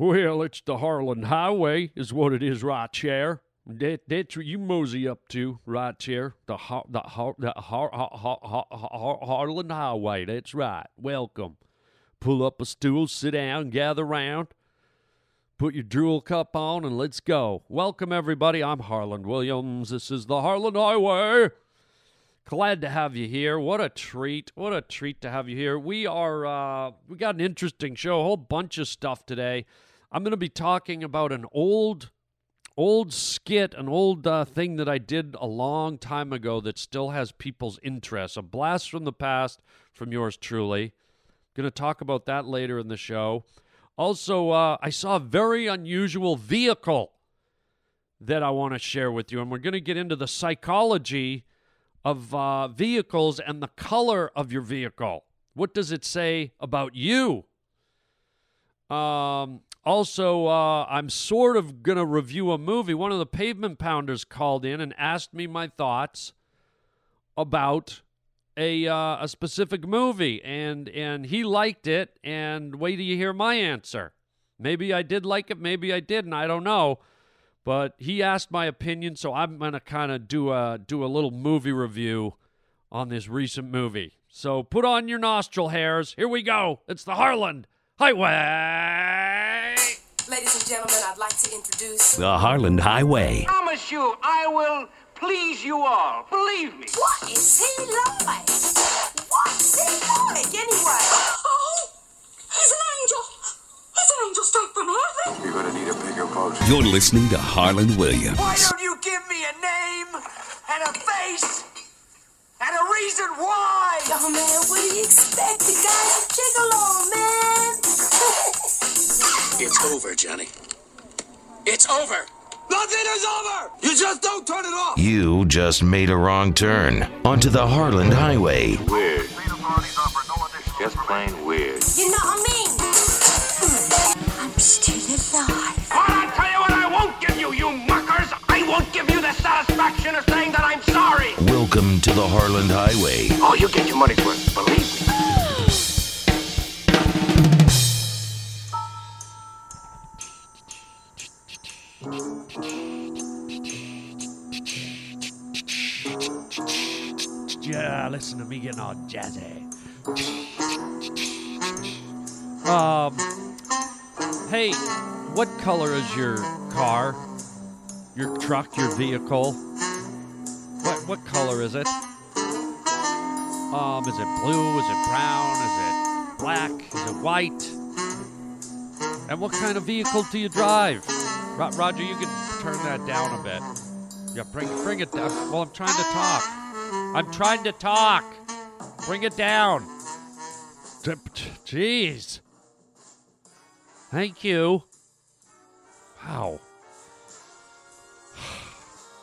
Well, it's the Harland Highway, is what it is right here. That, that's what you mosey up to right here. The, Har- the, Har- the Har- Har- Har- Har- Harland Highway. That's right. Welcome. Pull up a stool, sit down, gather round, put your drool cup on, and let's go. Welcome, everybody. I'm Harland Williams. This is the Harland Highway. Glad to have you here. What a treat. What a treat to have you here. We are uh we got an interesting show, a whole bunch of stuff today. I'm going to be talking about an old old skit, an old uh, thing that I did a long time ago that still has people's interest. A blast from the past from yours truly. Going to talk about that later in the show. Also, uh, I saw a very unusual vehicle that I want to share with you, and we're going to get into the psychology of uh, vehicles and the color of your vehicle. What does it say about you? Um, also, uh, I'm sort of going to review a movie. One of the pavement pounders called in and asked me my thoughts about a uh, a specific movie, and and he liked it. And wait till you hear my answer. Maybe I did like it, maybe I didn't. I don't know. But he asked my opinion, so I'm gonna kind of do a do a little movie review on this recent movie. So put on your nostril hairs. Here we go. It's the Harland Highway. Ladies and gentlemen, I'd like to introduce. The Harland Highway. I promise you, I will please you all. Believe me. What is he like? What's he like anyway? Oh, he's an angel. He's an angel straight from heaven. You're gonna need a bigger boat. You're listening to Harland Williams. Why don't you give me a name and a face and a reason why? Oh man, what do you expect? The guy's a gigolo, man. It's over, Johnny. It's over. Nothing is over. You just don't turn it off. You just made a wrong turn onto the Harland Highway. Weird. Just plain weird. you know what I mean? I'm still alive. But I'll tell you what I won't give you, you muckers. I won't give you the satisfaction of saying that I'm sorry. Welcome to the Harland Highway. Oh, you get your money's worth. Believe me. Yeah, listen to me getting all jazzy. Um, hey, what color is your car? Your truck, your vehicle? What color is it? Um, is it blue? Is it brown? Is it black? Is it white? And what kind of vehicle do you drive? Ro- Roger, you can turn that down a bit. Yeah, bring bring it down. Well, I'm trying to talk. I'm trying to talk. Bring it down. Jeez. Thank you. Wow.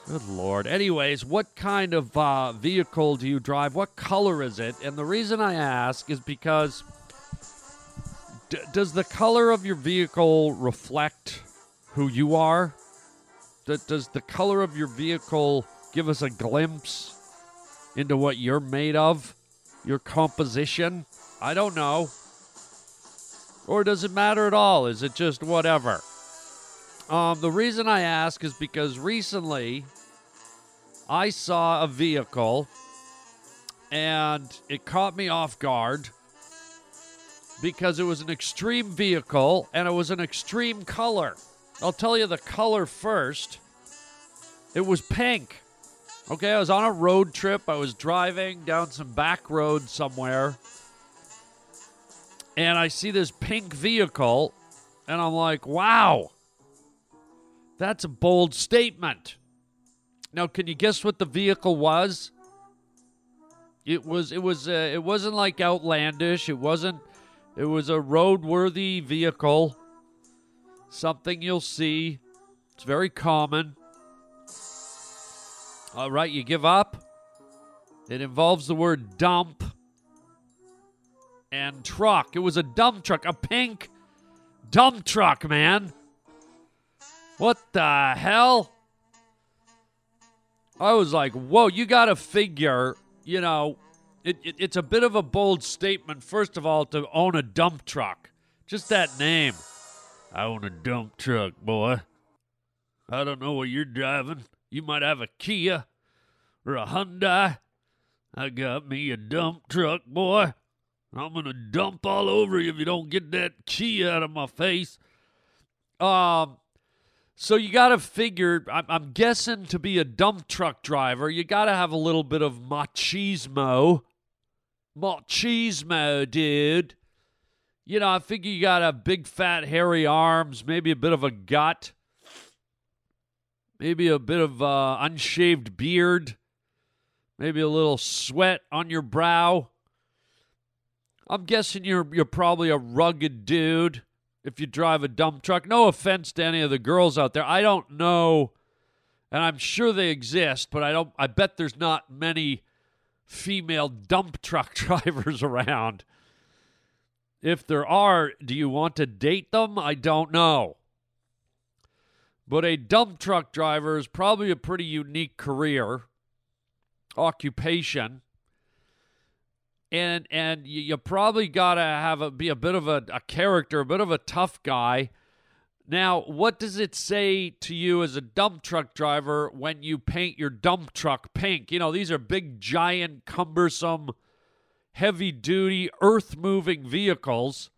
Good lord. Anyways, what kind of uh, vehicle do you drive? What color is it? And the reason I ask is because d- does the color of your vehicle reflect who you are? D- does the color of your vehicle give us a glimpse into what you're made of? Your composition? I don't know. Or does it matter at all? Is it just whatever? Um, the reason I ask is because recently I saw a vehicle and it caught me off guard because it was an extreme vehicle and it was an extreme color. I'll tell you the color first. It was pink. Okay, I was on a road trip. I was driving down some back road somewhere. And I see this pink vehicle. And I'm like, wow, that's a bold statement. Now, can you guess what the vehicle was? It was. It was. Uh, it wasn't like outlandish. It wasn't. It was a roadworthy vehicle. Something you'll see. It's very common. All right, you give up. It involves the word dump and truck. It was a dump truck, a pink dump truck, man. What the hell? I was like, whoa, you got to figure, you know, it, it, it's a bit of a bold statement, first of all, to own a dump truck. Just that name. I own a dump truck, boy. I don't know what you're driving. You might have a Kia or a Hyundai. I got me a dump truck, boy. I'm gonna dump all over you if you don't get that key out of my face. Um, so you got to figure. I'm, I'm guessing to be a dump truck driver, you got to have a little bit of machismo. Machismo, dude. You know, I figure you got to have big, fat, hairy arms, maybe a bit of a gut, maybe a bit of uh, unshaved beard, maybe a little sweat on your brow. I'm guessing you're you're probably a rugged dude if you drive a dump truck. No offense to any of the girls out there. I don't know and I'm sure they exist, but I don't I bet there's not many female dump truck drivers around. If there are, do you want to date them? I don't know. But a dump truck driver is probably a pretty unique career, occupation and and you, you probably gotta have a be a bit of a, a character, a bit of a tough guy. Now, what does it say to you as a dump truck driver when you paint your dump truck pink? You know, these are big, giant, cumbersome, heavy duty, earth moving vehicles.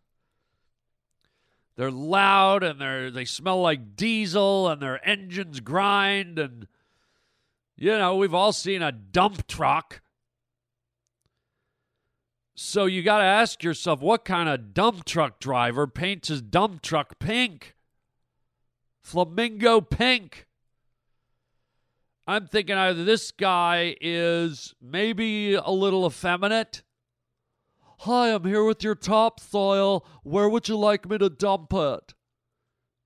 They're loud and they're they smell like diesel and their engines grind and you know, we've all seen a dump truck. So you got to ask yourself what kind of dump truck driver paints his dump truck pink? Flamingo pink. I'm thinking either this guy is maybe a little effeminate. Hi, I'm here with your topsoil. Where would you like me to dump it?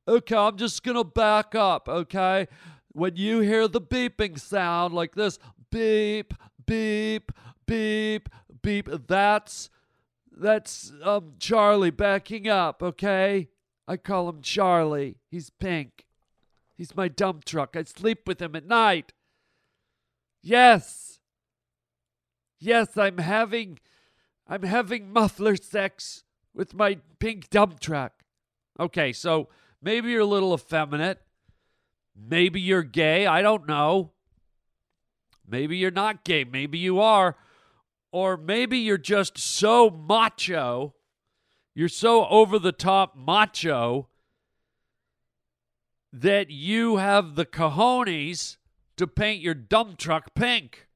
Okay, I'm just going to back up, okay? When you hear the beeping sound like this beep, beep, beep, beep. That's that's um Charlie backing up, okay? I call him Charlie. He's pink. He's my dump truck. I sleep with him at night. Yes. Yes, I'm having I'm having muffler sex with my pink dump truck. Okay, so maybe you're a little effeminate. Maybe you're gay. I don't know. Maybe you're not gay. Maybe you are. Or maybe you're just so macho, you're so over the top macho that you have the cojones to paint your dump truck pink.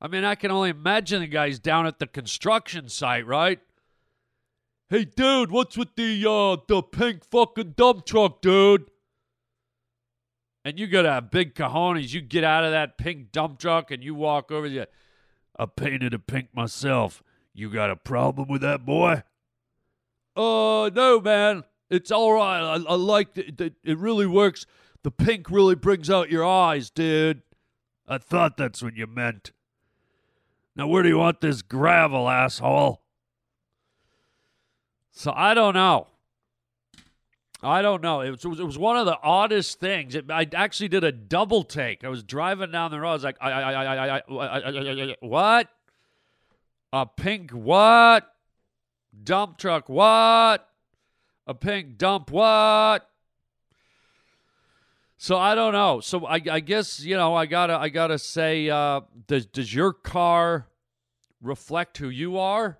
I mean, I can only imagine the guys down at the construction site, right? Hey, dude, what's with the uh the pink fucking dump truck, dude? And you gotta have big cojones. You get out of that pink dump truck and you walk over. You, I painted it pink myself. You got a problem with that, boy? Uh, no, man. It's all right. I, I like it. it. It really works. The pink really brings out your eyes, dude. I thought that's what you meant. Now, where do you want this gravel, asshole? So I don't know. I don't know. It was, it was one of the oddest things. It, I actually did a double take. I was driving down the road. I was like, I, I, I, I, I, I, what? A pink what? Dump truck what? A pink dump what? So I don't know. So I, I guess you know I gotta I gotta say, uh, does does your car reflect who you are?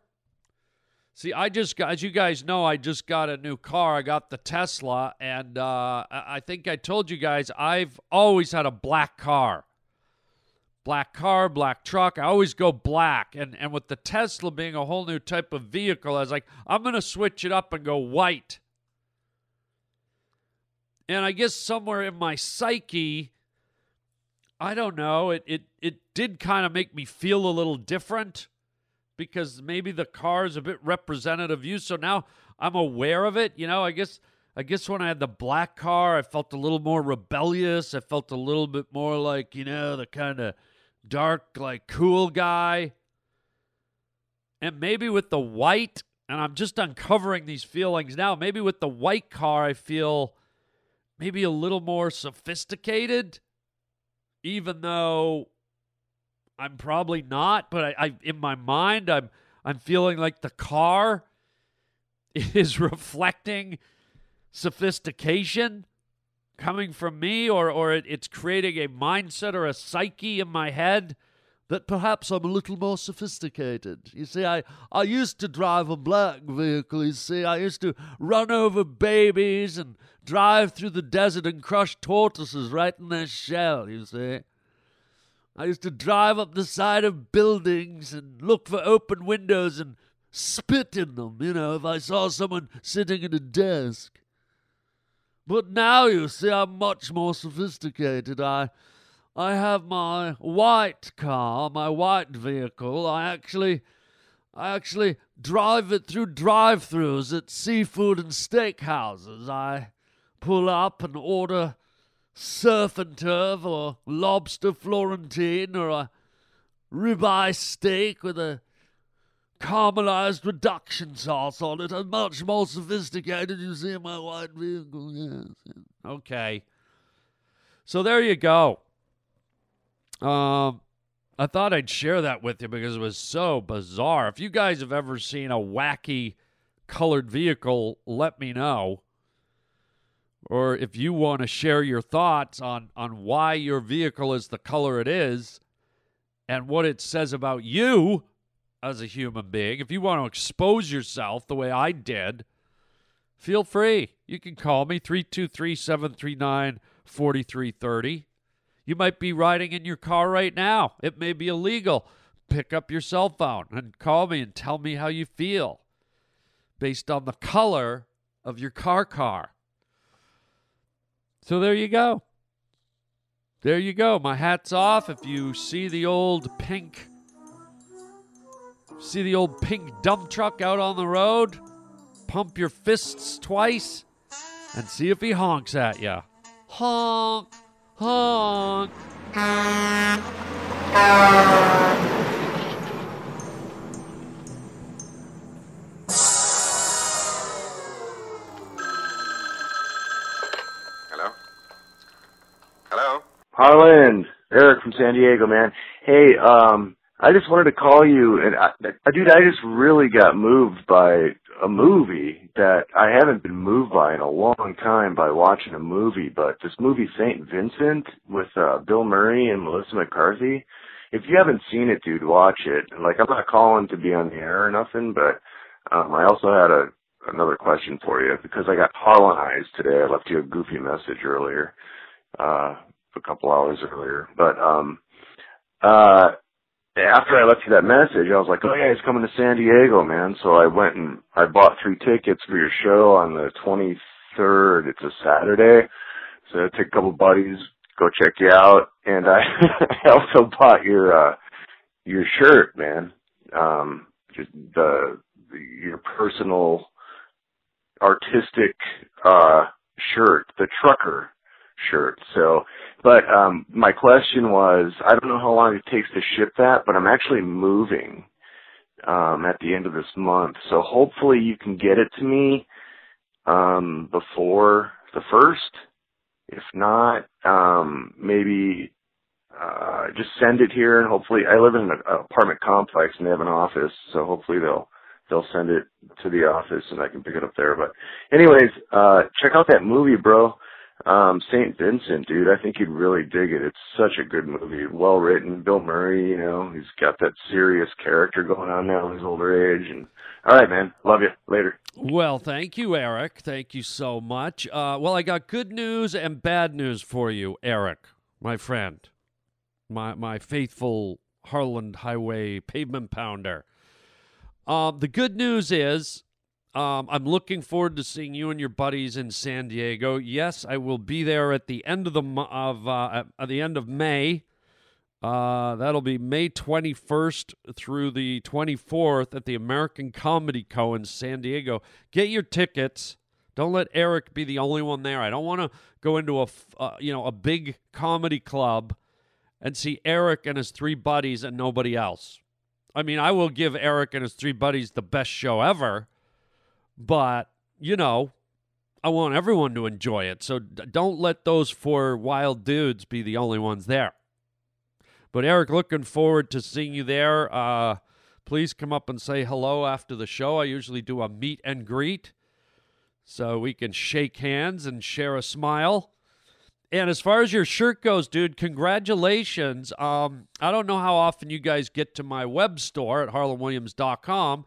See, I just got, as you guys know, I just got a new car. I got the Tesla, and uh, I think I told you guys I've always had a black car. Black car, black truck. I always go black. And, and with the Tesla being a whole new type of vehicle, I was like, I'm to switch it up and go white. And I guess somewhere in my psyche, I don't know, it, it, it did kind of make me feel a little different because maybe the car is a bit representative of you. So now I'm aware of it. You know, I guess I guess when I had the black car, I felt a little more rebellious. I felt a little bit more like, you know, the kind of dark, like cool guy. And maybe with the white, and I'm just uncovering these feelings now, maybe with the white car, I feel maybe a little more sophisticated, even though I'm probably not, but I, I in my mind I'm I'm feeling like the car is reflecting sophistication coming from me, or, or it, it's creating a mindset or a psyche in my head that perhaps I'm a little more sophisticated. You see, I, I used to drive a black vehicle, you see. I used to run over babies and drive through the desert and crush tortoises right in their shell, you see. I used to drive up the side of buildings and look for open windows and spit in them, you know, if I saw someone sitting at a desk. But now, you see, I'm much more sophisticated. I I have my white car, my white vehicle. I actually I actually drive it through drive-throughs at seafood and steak houses. I pull up and order surf and turf or lobster Florentine or a ribeye steak with a caramelized reduction sauce on it. I'm much more sophisticated, you see, in my white vehicle. Yes. Okay. So there you go. Um, I thought I'd share that with you because it was so bizarre. If you guys have ever seen a wacky colored vehicle, let me know. Or if you want to share your thoughts on, on why your vehicle is the color it is and what it says about you as a human being, if you want to expose yourself the way I did, feel free. You can call me 323 739 4330. You might be riding in your car right now. It may be illegal. Pick up your cell phone and call me and tell me how you feel based on the color of your car car. So there you go. There you go. My hat's off. If you see the old pink see the old pink dump truck out on the road, pump your fists twice and see if he honks at you. Honk. Honk. From San Diego, man. Hey, um, I just wanted to call you, and I, I, dude, I just really got moved by a movie that I haven't been moved by in a long time by watching a movie. But this movie, Saint Vincent, with uh, Bill Murray and Melissa McCarthy. If you haven't seen it, dude, watch it. Like, I'm not calling to be on the air or nothing, but um, I also had a another question for you because I got colonized today. I left you a goofy message earlier, uh, a couple hours earlier, but um, uh after I left you that message, I was like, oh yeah, he's coming to San Diego, man. So I went and I bought three tickets for your show on the 23rd. It's a Saturday. So I took a couple buddies, go check you out. And I, I also bought your, uh, your shirt, man. Um, just the, the your personal artistic, uh, shirt, the trucker shirt. So, but um, my question was, I don't know how long it takes to ship that, but I'm actually moving um, at the end of this month. So hopefully you can get it to me um, before the first. If not, um, maybe uh, just send it here, and hopefully I live in an apartment complex and they have an office, so hopefully they'll they'll send it to the office and I can pick it up there. But anyways, uh, check out that movie, bro. Um, St. Vincent, dude, I think you'd really dig it. It's such a good movie. Well written. Bill Murray, you know, he's got that serious character going on now in his older age. And all right, man. Love you. Later. Well, thank you, Eric. Thank you so much. Uh, well, I got good news and bad news for you, Eric, my friend, my my faithful Harland Highway pavement pounder. Um, the good news is um, I'm looking forward to seeing you and your buddies in San Diego. Yes, I will be there at the end of the of uh, at the end of May. Uh, that'll be May 21st through the 24th at the American Comedy Co in San Diego. Get your tickets. Don't let Eric be the only one there. I don't want to go into a uh, you know a big comedy club and see Eric and his three buddies and nobody else. I mean, I will give Eric and his three buddies the best show ever but, you know, I want everyone to enjoy it. So don't let those four wild dudes be the only ones there. But Eric, looking forward to seeing you there. Uh, please come up and say hello after the show. I usually do a meet and greet. so we can shake hands and share a smile. And as far as your shirt goes, dude, congratulations. Um, I don't know how often you guys get to my web store at harlandwilliams.com,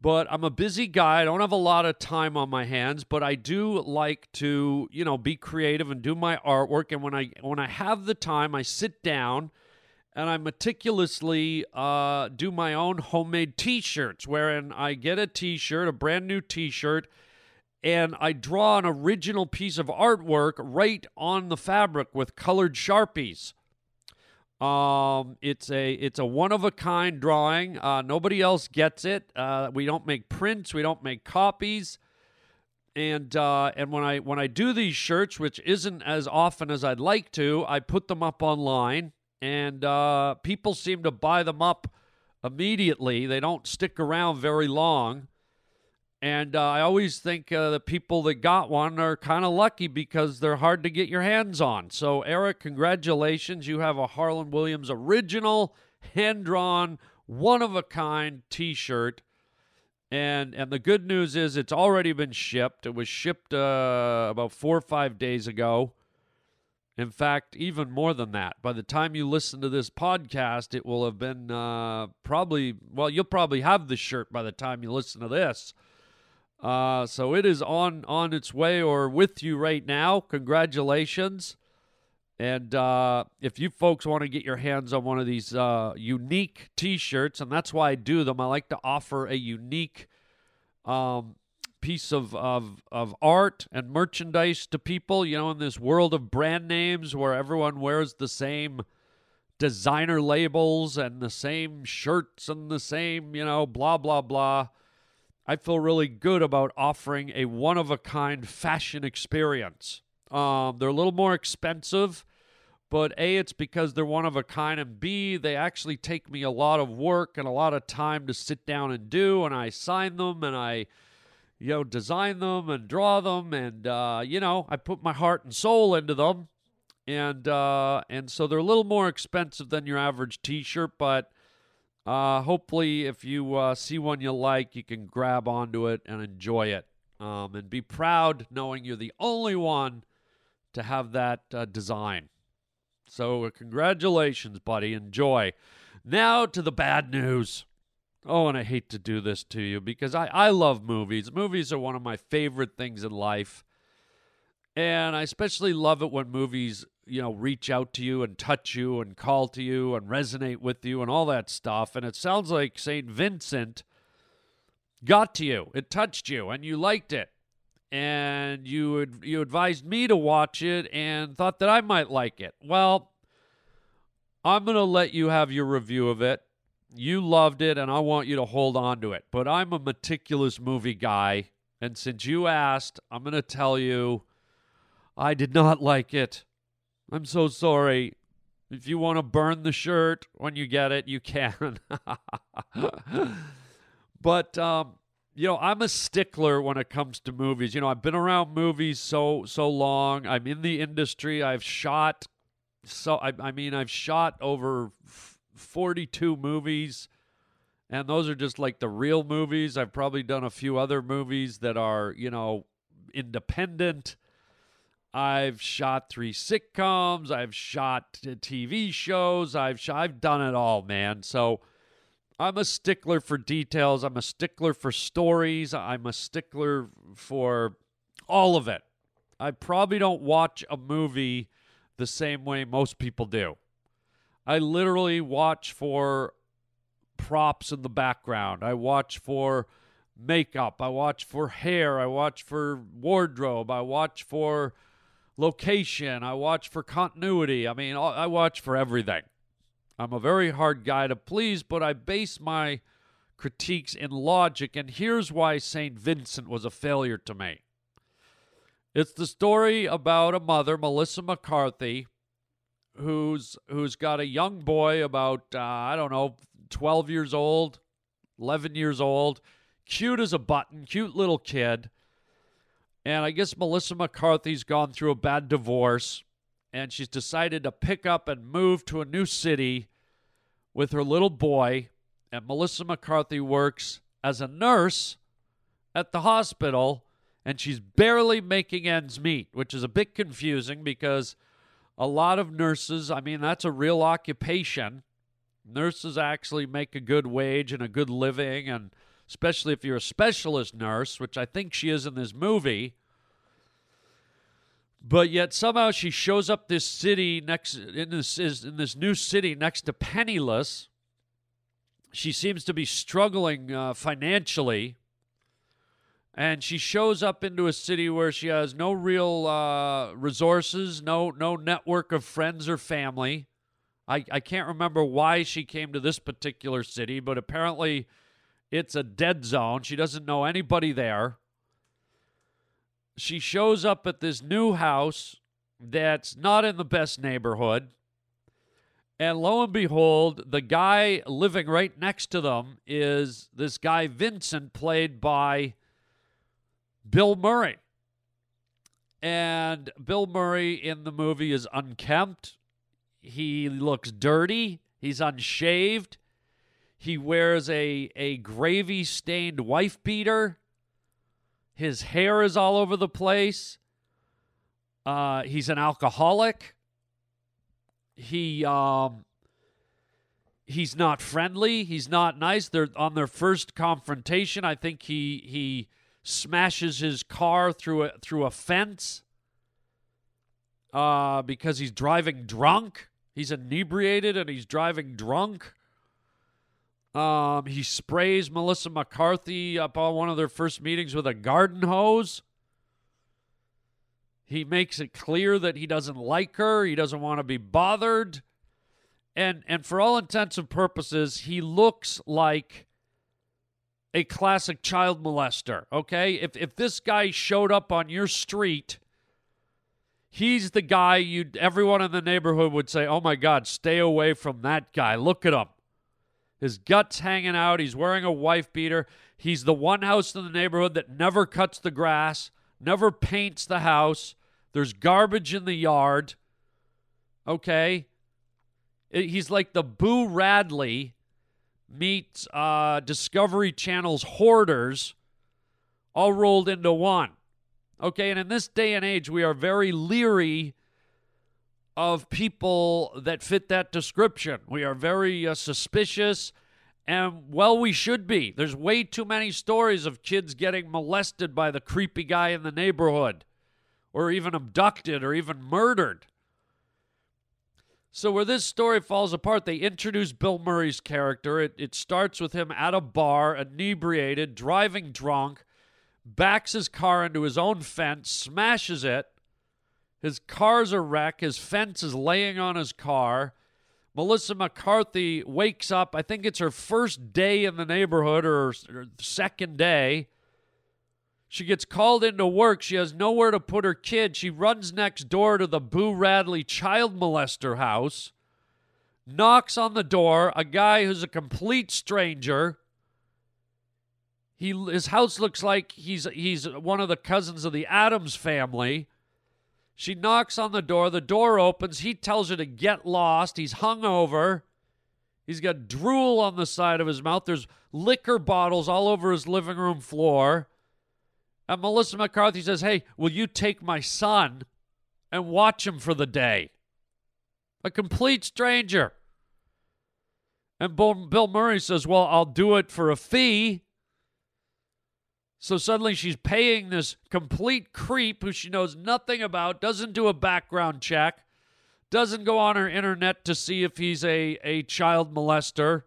but I'm a busy guy. I don't have a lot of time on my hands, but I do like to, you know, be creative and do my artwork. And when I when I have the time, I sit down and I meticulously uh, do my own homemade T-shirts, wherein I get a T-shirt, a brand new T-shirt and I draw an original piece of artwork right on the fabric with colored sharpies. Um, it's a it's a one of a kind drawing. Uh, nobody else gets it. Uh, we don't make prints. We don't make copies. And uh, and when I when I do these shirts, which isn't as often as I'd like to, I put them up online, and uh, people seem to buy them up immediately. They don't stick around very long. And uh, I always think uh, the people that got one are kind of lucky because they're hard to get your hands on. So, Eric, congratulations. You have a Harland Williams original, hand drawn, one of a kind t shirt. And, and the good news is it's already been shipped. It was shipped uh, about four or five days ago. In fact, even more than that. By the time you listen to this podcast, it will have been uh, probably, well, you'll probably have the shirt by the time you listen to this. Uh, so it is on on its way or with you right now. Congratulations. And uh, if you folks want to get your hands on one of these uh, unique T-shirts, and that's why I do them, I like to offer a unique um, piece of, of of art and merchandise to people. You know, in this world of brand names where everyone wears the same designer labels and the same shirts and the same, you know, blah blah blah. I feel really good about offering a one of a kind fashion experience. Um, they're a little more expensive, but A, it's because they're one of a kind, and B, they actually take me a lot of work and a lot of time to sit down and do, and I sign them and I, you know, design them and draw them, and, uh, you know, I put my heart and soul into them. And uh, and so they're a little more expensive than your average T-shirt, but uh, hopefully, if you uh, see one you like, you can grab onto it and enjoy it. Um, and be proud knowing you're the only one to have that uh, design. So, congratulations, buddy. Enjoy. Now to the bad news. Oh, and I hate to do this to you because I, I love movies. Movies are one of my favorite things in life. And I especially love it when movies you know, reach out to you and touch you and call to you and resonate with you and all that stuff. And it sounds like St. Vincent got to you. It touched you and you liked it. And you you advised me to watch it and thought that I might like it. Well, I'm going to let you have your review of it. You loved it and I want you to hold on to it. But I'm a meticulous movie guy. And since you asked, I'm going to tell you I did not like it. I'm so sorry. If you want to burn the shirt when you get it, you can. but um, you know, I'm a stickler when it comes to movies. You know, I've been around movies so so long. I'm in the industry. I've shot so I, I mean, I've shot over 42 movies, and those are just like the real movies. I've probably done a few other movies that are you know independent I've shot three sitcoms. I've shot TV shows. I've sh- I've done it all, man. So I'm a stickler for details. I'm a stickler for stories. I'm a stickler for all of it. I probably don't watch a movie the same way most people do. I literally watch for props in the background. I watch for makeup. I watch for hair. I watch for wardrobe. I watch for location. I watch for continuity. I mean, I watch for everything. I'm a very hard guy to please, but I base my critiques in logic, and here's why St. Vincent was a failure to me. It's the story about a mother, Melissa McCarthy, who's who's got a young boy about uh, I don't know, 12 years old, 11 years old, cute as a button, cute little kid and I guess Melissa McCarthy's gone through a bad divorce and she's decided to pick up and move to a new city with her little boy. And Melissa McCarthy works as a nurse at the hospital and she's barely making ends meet, which is a bit confusing because a lot of nurses, I mean, that's a real occupation. Nurses actually make a good wage and a good living, and especially if you're a specialist nurse, which I think she is in this movie. But yet somehow she shows up this city next in this is in this new city next to penniless. She seems to be struggling uh, financially, and she shows up into a city where she has no real uh, resources, no no network of friends or family. I, I can't remember why she came to this particular city, but apparently it's a dead zone. She doesn't know anybody there she shows up at this new house that's not in the best neighborhood. And lo and behold, the guy living right next to them is this guy, Vincent, played by Bill Murray. And Bill Murray in the movie is unkempt. He looks dirty. He's unshaved. He wears a, a gravy stained wife beater. His hair is all over the place. Uh, he's an alcoholic. He um, he's not friendly. He's not nice. They're on their first confrontation. I think he he smashes his car through a through a fence uh, because he's driving drunk. He's inebriated and he's driving drunk. Um, he sprays Melissa McCarthy up on one of their first meetings with a garden hose. He makes it clear that he doesn't like her. He doesn't want to be bothered. And and for all intents and purposes, he looks like a classic child molester, okay? If if this guy showed up on your street, he's the guy you everyone in the neighborhood would say, "Oh my god, stay away from that guy. Look at him." His guts hanging out. He's wearing a wife beater. He's the one house in the neighborhood that never cuts the grass, never paints the house. There's garbage in the yard. Okay. He's like the Boo Radley meets uh, Discovery Channel's hoarders all rolled into one. Okay. And in this day and age, we are very leery of people that fit that description. We are very uh, suspicious, and well, we should be. There's way too many stories of kids getting molested by the creepy guy in the neighborhood, or even abducted, or even murdered. So, where this story falls apart, they introduce Bill Murray's character. It, it starts with him at a bar, inebriated, driving drunk, backs his car into his own fence, smashes it, his car's a wreck. His fence is laying on his car. Melissa McCarthy wakes up. I think it's her first day in the neighborhood or, or second day. She gets called into work. She has nowhere to put her kid. She runs next door to the Boo Radley child molester house, knocks on the door. A guy who's a complete stranger. He his house looks like he's he's one of the cousins of the Addams family. She knocks on the door. The door opens. He tells her to get lost. He's hung over. He's got drool on the side of his mouth. There's liquor bottles all over his living room floor. And Melissa McCarthy says, Hey, will you take my son and watch him for the day? A complete stranger. And Bill Murray says, Well, I'll do it for a fee. So suddenly she's paying this complete creep who she knows nothing about, doesn't do a background check, doesn't go on her internet to see if he's a, a child molester,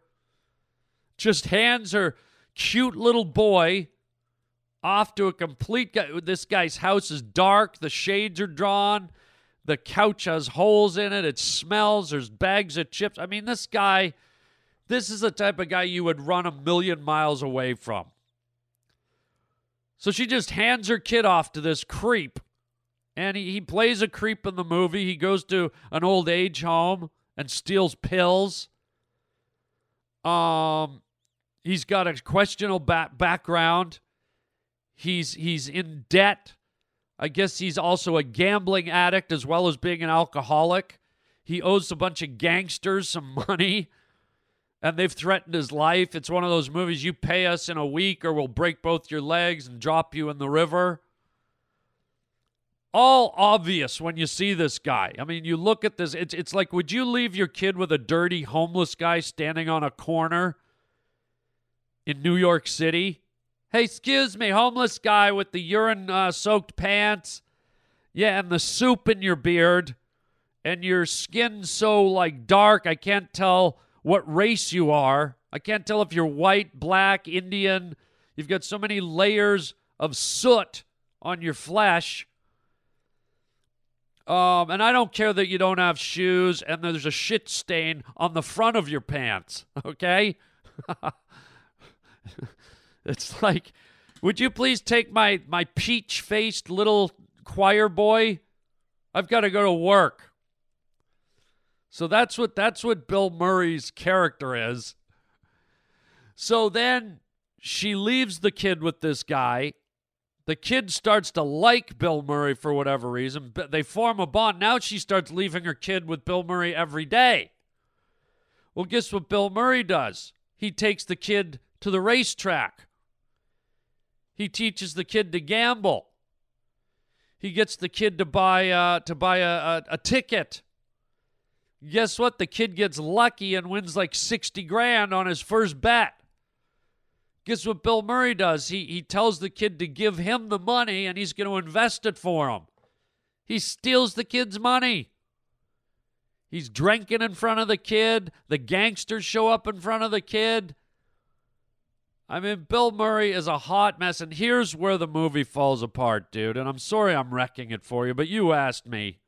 just hands her cute little boy off to a complete guy. This guy's house is dark, the shades are drawn, the couch has holes in it, it smells, there's bags of chips. I mean, this guy, this is the type of guy you would run a million miles away from. So she just hands her kid off to this creep. And he, he plays a creep in the movie. He goes to an old age home and steals pills. Um, he's got a questionable back- background. He's he's in debt. I guess he's also a gambling addict as well as being an alcoholic. He owes a bunch of gangsters some money and they've threatened his life. It's one of those movies you pay us in a week or we'll break both your legs and drop you in the river. all obvious when you see this guy. I mean, you look at this, it's, it's like, would you leave your kid with a dirty homeless guy standing on a corner in New York City? Hey, excuse me, homeless guy with the urine uh, soaked pants. Yeah, and the soup in your beard, and your skin so like dark, I can't tell what race you are. I can't tell if you're white, black, Indian. You've got so many layers of soot on your flesh. Um, and I don't care that you don't have shoes and there's a shit stain on the front of your pants, okay? it's like, would you please take my, my peach faced little choir boy? I've got to go to work. So that's what that's what Bill Murray's character is. So then she leaves the kid with this guy. The kid starts to like Bill Murray for whatever reason. They form a bond. Now she starts leaving her kid with Bill Murray every day. Well, guess what Bill Murray does? He takes the kid to the racetrack. He teaches the kid to gamble. He gets the kid to buy uh, to buy a, a, a ticket. Guess what? The kid gets lucky and wins like 60 grand on his first bet. Guess what Bill Murray does? He, he tells the kid to give him the money and he's going to invest it for him. He steals the kid's money. He's drinking in front of the kid. The gangsters show up in front of the kid. I mean, Bill Murray is a hot mess. And here's where the movie falls apart, dude. And I'm sorry I'm wrecking it for you, but you asked me.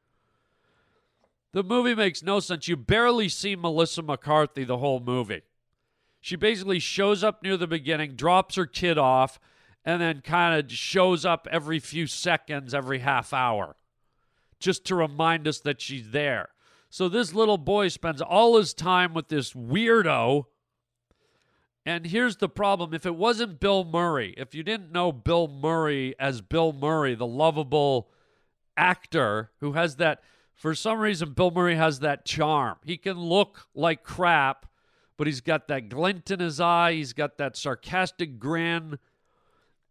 The movie makes no sense. You barely see Melissa McCarthy the whole movie. She basically shows up near the beginning, drops her kid off, and then kind of shows up every few seconds, every half hour, just to remind us that she's there. So this little boy spends all his time with this weirdo. And here's the problem if it wasn't Bill Murray, if you didn't know Bill Murray as Bill Murray, the lovable actor who has that for some reason, Bill Murray has that charm. He can look like crap, but he's got that glint in his eye. He's got that sarcastic grin.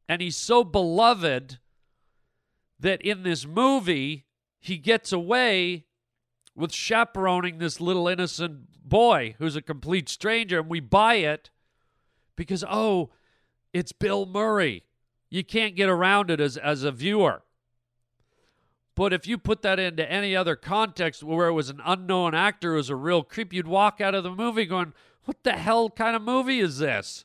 And he's so beloved that in this movie, he gets away with chaperoning this little innocent boy who's a complete stranger. And we buy it because, oh, it's Bill Murray. You can't get around it as, as a viewer. But if you put that into any other context where it was an unknown actor who was a real creep, you'd walk out of the movie going, "What the hell kind of movie is this?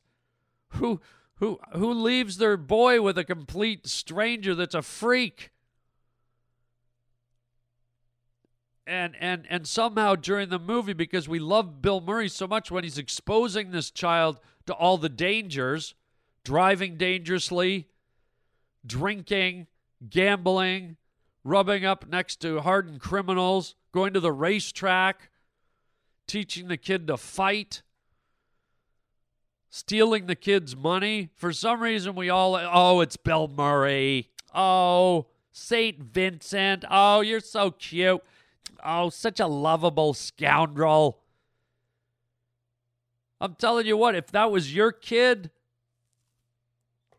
Who who who leaves their boy with a complete stranger that's a freak?" And and and somehow during the movie because we love Bill Murray so much when he's exposing this child to all the dangers, driving dangerously, drinking, gambling, rubbing up next to hardened criminals, going to the racetrack, teaching the kid to fight, stealing the kid's money. For some reason, we all, oh, it's Bill Murray. Oh, St. Vincent. Oh, you're so cute. Oh, such a lovable scoundrel. I'm telling you what, if that was your kid,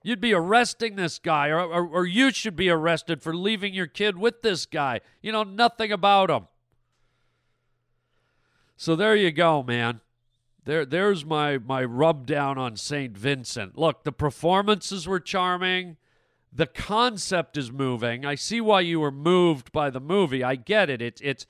You'd be arresting this guy, or, or, or, you should be arrested for leaving your kid with this guy. You know nothing about him. So there you go, man. There, there's my my rub down on Saint Vincent. Look, the performances were charming. The concept is moving. I see why you were moved by the movie. I get it. It's it's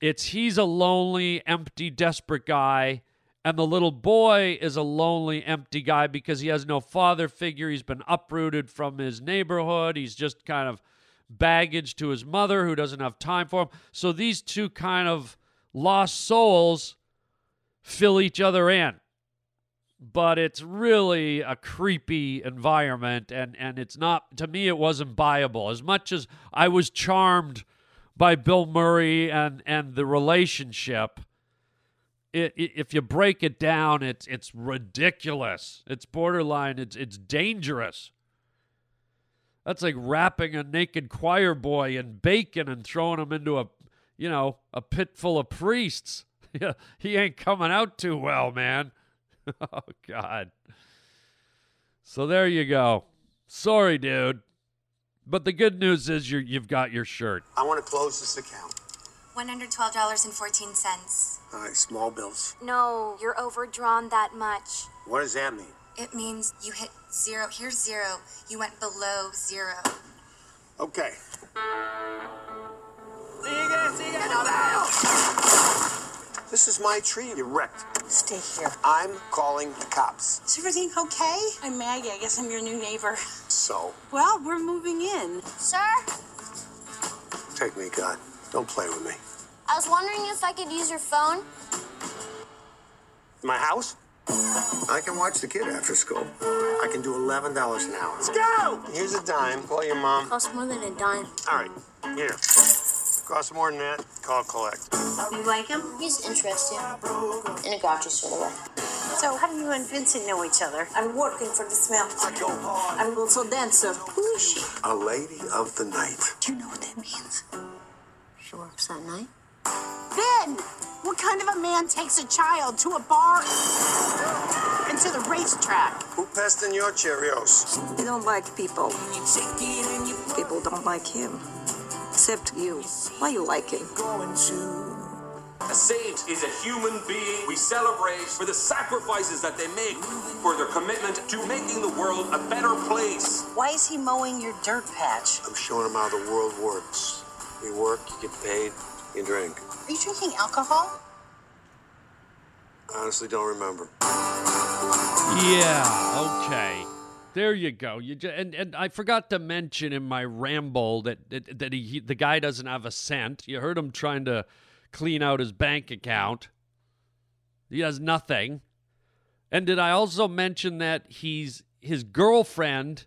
it's he's a lonely, empty, desperate guy and the little boy is a lonely, empty guy because he has no father figure. He's been uprooted from his neighborhood. He's just kind of baggage to his mother who doesn't have time for him. So these two kind of lost souls fill each other in. But it's really a creepy environment, and, and it's not, to me, it wasn't buyable. As much as I was charmed by Bill Murray and, and the relationship it, it, if you break it down, it's it's ridiculous. It's borderline. It's it's dangerous. That's like wrapping a naked choir boy in bacon and throwing him into a, you know, a pit full of priests. He ain't coming out too well, man. oh God. So there you go. Sorry, dude. But the good news is you you've got your shirt. I want to close this account. $112.14. All right, small bills. No, you're overdrawn that much. What does that mean? It means you hit zero. Here's zero. You went below zero. Okay. This is my tree. You wrecked. Stay here. I'm calling the cops. Is everything okay? I'm Maggie. I guess I'm your new neighbor. So, Well, we're moving in. Sir, take me, God. Don't play with me. I was wondering if I could use your phone. My house? I can watch the kid after school. I can do $11 an hour. Let's go! Here's a dime. Call your mom. Costs more than a dime. All right, here. Costs more than that. Call collect. Oh, you like him? He's interesting. In a gotcha sort of way. So, how do you and Vincent know each other? I'm working for the smell. I'm also dancer. Who is she? A lady of the night. Do you know what that means? She works that night. Ben! What kind of a man takes a child to a bar and to the racetrack? Who passed in your Cheerios? He don't like people. People don't like him. Except you. Why you like him? A saint is a human being we celebrate for the sacrifices that they make, for their commitment to making the world a better place. Why is he mowing your dirt patch? I'm showing him how the world works. You work, you get paid, you drink. Are you drinking alcohol? I honestly don't remember. Yeah. Okay. There you go. You ju- and and I forgot to mention in my ramble that that, that he, he the guy doesn't have a cent. You heard him trying to clean out his bank account. He has nothing. And did I also mention that he's his girlfriend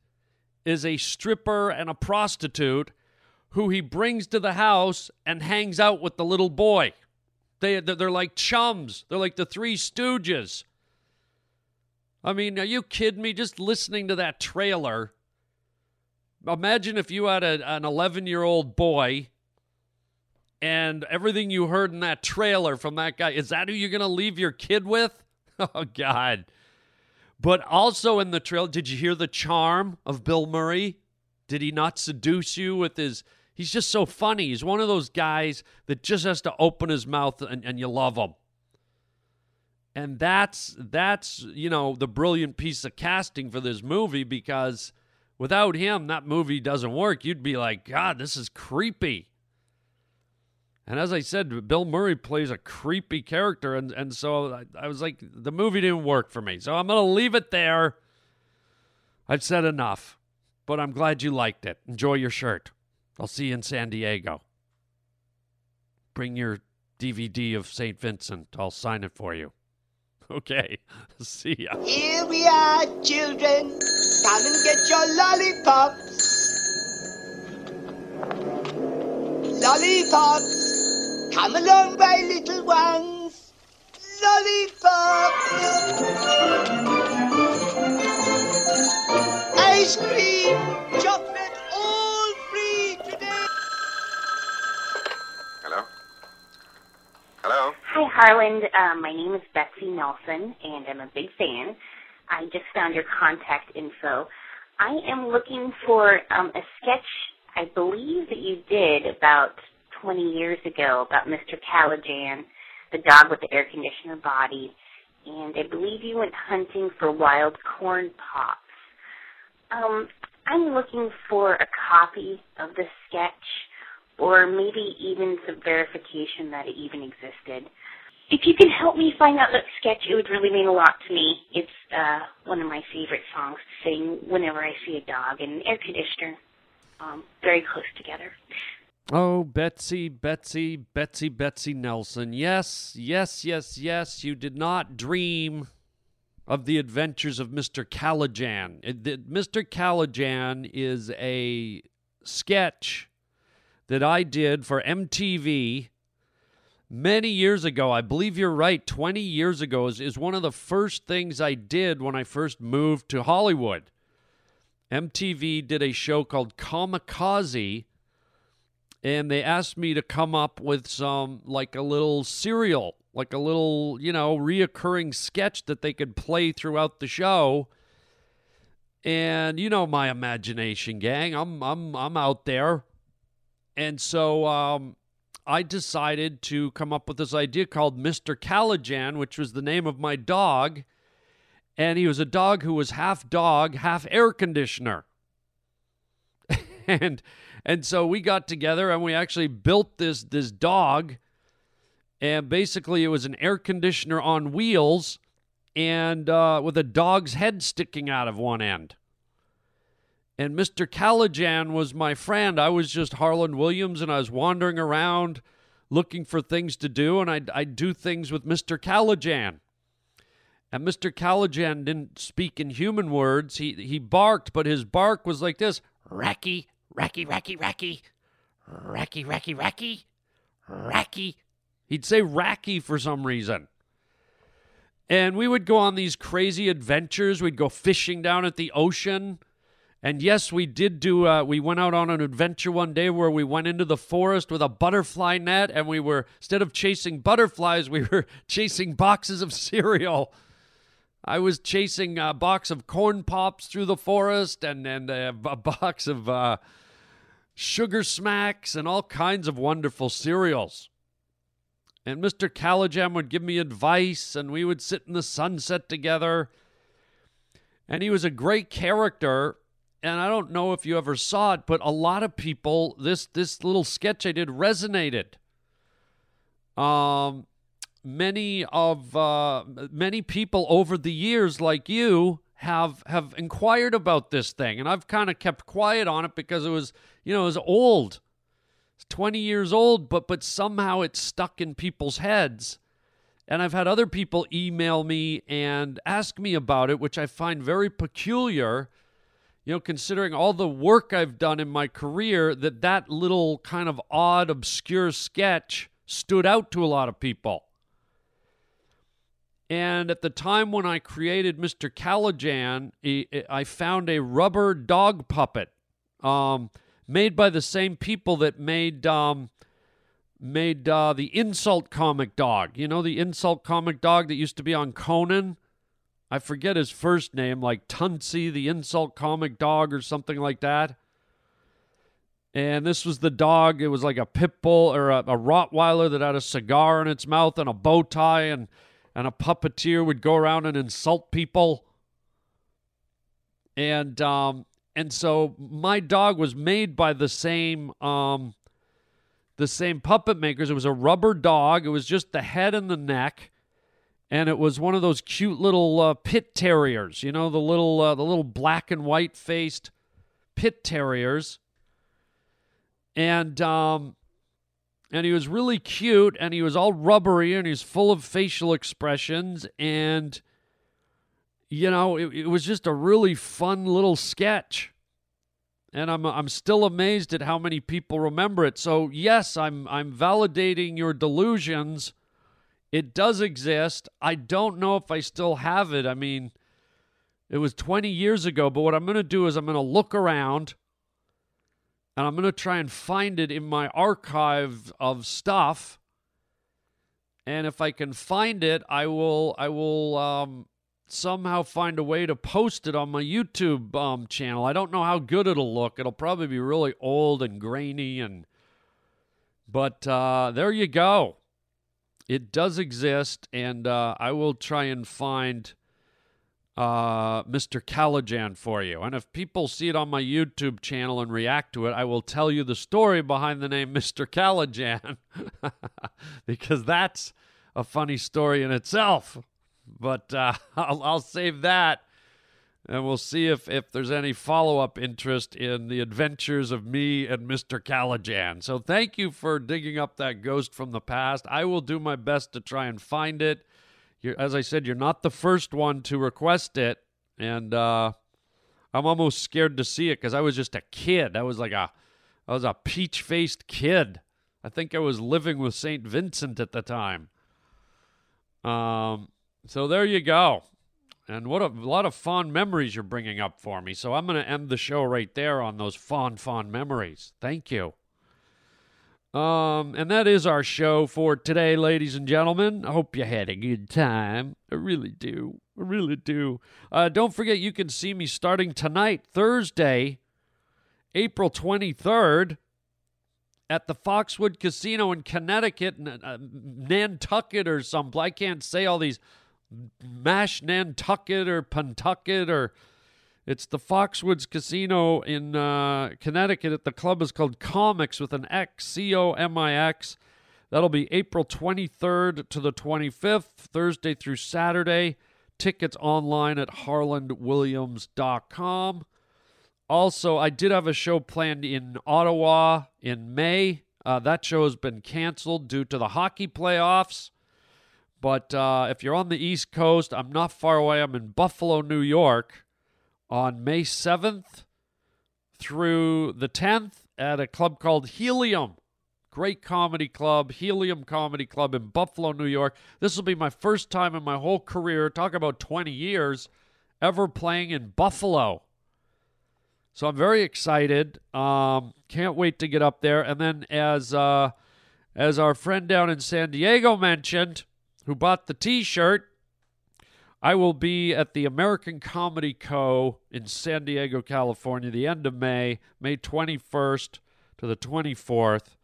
is a stripper and a prostitute who he brings to the house and hangs out with the little boy. They they're like chums. They're like the three stooges. I mean, are you kidding me? Just listening to that trailer. Imagine if you had a, an 11 year old boy and everything you heard in that trailer from that guy. Is that who you're going to leave your kid with? Oh, God. But also in the trailer, did you hear the charm of Bill Murray? Did he not seduce you with his. He's just so funny. He's one of those guys that just has to open his mouth and, and you love him. And that's that's you know the brilliant piece of casting for this movie because without him that movie doesn't work. You'd be like god this is creepy. And as i said bill murray plays a creepy character and, and so I, I was like the movie didn't work for me. So i'm to leave it there. I've said enough but i'm glad you liked it. Enjoy your shirt i'll see you in san diego bring your dvd of st vincent i'll sign it for you Okay. See ya. Here we are, children. Come and get your lollipops. Lollipops. Come along, my little ones. Lollipops. Ice cream, chocolate, Harland. Um, my name is Betsy Nelson, and I'm a big fan. I just found your contact info. I am looking for um, a sketch I believe that you did about 20 years ago about Mr. Calajan, the dog with the air conditioner body, and I believe you went hunting for wild corn pops. Um, I'm looking for a copy of the sketch, or maybe even some verification that it even existed. If you can help me find out that sketch, it would really mean a lot to me. It's uh, one of my favorite songs to sing whenever I see a dog and an air conditioner um, very close together. Oh, Betsy, Betsy, Betsy, Betsy Nelson. Yes, yes, yes, yes. You did not dream of the adventures of Mr. Calajan. It- the- Mr. Calajan is a sketch that I did for MTV many years ago. I believe you're right. 20 years ago is, is one of the first things I did when I first moved to Hollywood. MTV did a show called Kamikaze, and they asked me to come up with some, like a little serial, like a little, you know, reoccurring sketch that they could play throughout the show. And you know my imagination, gang. I'm I'm I'm out there. And so um, I decided to come up with this idea called Mr. Calajan, which was the name of my dog. And he was a dog who was half dog, half air conditioner. and and so we got together and we actually built this this dog. And basically it was an air conditioner on wheels and uh, with a dog's head sticking out of one end. And Mr. Calajan was my friend. I was just Harland Williams, and I was wandering around looking for things to do, and I'd, I'd do things with Mr. Calajan. And Mr. Calajan didn't speak in human words. He, he barked, but his bark was like this Racky, racky, racky, racky, racky, racky, racky, racky. He'd say racky for some reason. And we would go on these crazy adventures. We'd go fishing down at the ocean. And yes, we did do, uh, we went out on an adventure one day where we went into the forest with a butterfly net and we were, instead of chasing butterflies, we were chasing boxes of cereal. I was chasing a box of corn pops through the forest and, and a, a box of uh, sugar smacks and all kinds of wonderful cereals. And Mr. Calajan would give me advice, and we would sit in the sunset together. And he was a great character. And I don't know if you ever saw it, but a lot of people, this this little sketch I did resonated. Um, many of uh, many people over the years, like you, have have inquired about this thing, and I've kind of kept quiet on it because it was, you know, it was old. 20 years old, but but somehow it's stuck in people's heads. And I've had other people email me and ask me about it, which I find very peculiar. You know, considering all the work I've done in my career, that that little kind of odd, obscure sketch stood out to a lot of people. And at the time when I created Mr. Calajan, I found a rubber dog puppet. Um, made by the same people that made um, made uh, the insult comic dog. You know, the insult comic dog that used to be on Conan. I forget his first name, like Tunsy, the insult comic dog, or something like that. And this was the dog. It was like a pit bull or a, a Rottweiler that had a cigar in its mouth and a bow tie, and and a puppeteer would go around and insult people. And um, and so my dog was made by the same um, the same puppet makers. It was a rubber dog. It was just the head and the neck, and it was one of those cute little uh, pit terriers. You know the little uh, the little black and white faced pit terriers. And um, and he was really cute, and he was all rubbery, and he was full of facial expressions, and you know, it, it was just a really fun little sketch. And I'm I'm still amazed at how many people remember it. So yes, I'm I'm validating your delusions. It does exist. I don't know if I still have it. I mean, it was 20 years ago, but what I'm going to do is I'm going to look around and I'm going to try and find it in my archive of stuff. And if I can find it, I will I will um, somehow find a way to post it on my YouTube um, channel. I don't know how good it'll look. It'll probably be really old and grainy and but uh, there you go. It does exist, and uh, I will try and find uh, Mr. Calajan for you. And if people see it on my YouTube channel and react to it, I will tell you the story behind the name Mr. Calajan because that's a funny story in itself. But uh, I'll, I'll save that and we'll see if, if there's any follow up interest in the adventures of me and Mr. Calajan. So thank you for digging up that ghost from the past. I will do my best to try and find it. You're, as I said, you're not the first one to request it, and uh, I'm almost scared to see it because I was just a kid. I was like a, I was a peach faced kid. I think I was living with Saint Vincent at the time. Um, so there you go. And what a, lot of fond memories you're bringing up for me. So I'm going to end the show right there on those fond, fond memories. Thank you. Um, and that is our show for today, ladies and gentlemen. I hope you had a good time. I really do. I really do. Uh, don't forget, you can see me starting tonight, Thursday, April 23rd, at the Foxwood Casino in Connecticut, uh, Nantucket or something. I can't say all these mash Nantucket or Pentucket or. It's the Foxwoods Casino in uh, Connecticut. At the club is called Comix with an X, C O M I X. That'll be April 23rd to the 25th, Thursday through Saturday. Tickets online at harlandwilliams.com. Also, I did have a show planned in Ottawa in May. Uh, that show has been canceled due to the hockey playoffs. But uh, if you're on the East Coast, I'm not far away. I'm in Buffalo, New York on May 7th through the 10th at a club called Helium. Great comedy club, Helium Comedy Club in Buffalo, New York. This will be my first time in my whole career, talk about 20 years, ever playing in Buffalo. So I'm very excited. Um, can't wait to get up there. And then as uh, as our friend down in San Diego mentioned, who bought the T-shirt, I will be at the American Comedy Co. in San Diego, California, the end of May, May 21st to the 24th,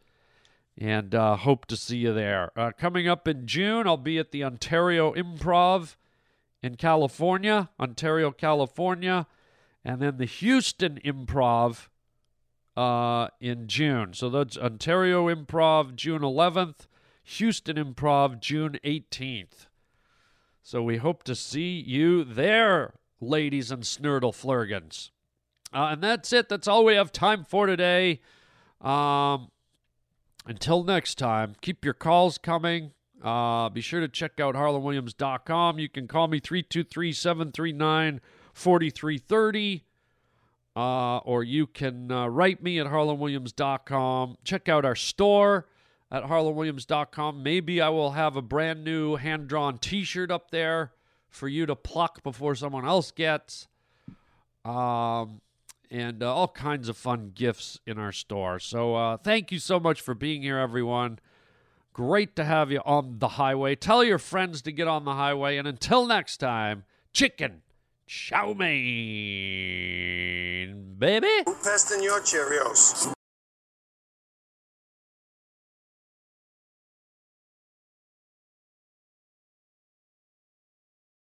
and uh, hope to see you there. Uh, coming up in June, I'll be at the Ontario Improv in California, Ontario, California, and then the Houston Improv uh, in June. So that's Ontario Improv June 11th, Houston Improv June 18th. So we hope to see you there, ladies and snurdle flurgans. Uh, and that's it. That's all we have time for today. Um, until next time, keep your calls coming. Uh, be sure to check out harlandwilliams.com. You can call me 323 739 4330. Uh, or you can uh, write me at harlandwilliams.com. Check out our store at harlandwilliams.com. Maybe I will have a brand new hand drawn t shirt up there for you to pluck before someone else gets. Um, and uh, all kinds of fun gifts in our store. So uh, thank you so much for being here, everyone. Great to have you on the highway. Tell your friends to get on the highway. And until next time, chicken chow mein, baby. Who passed in your Cheerios?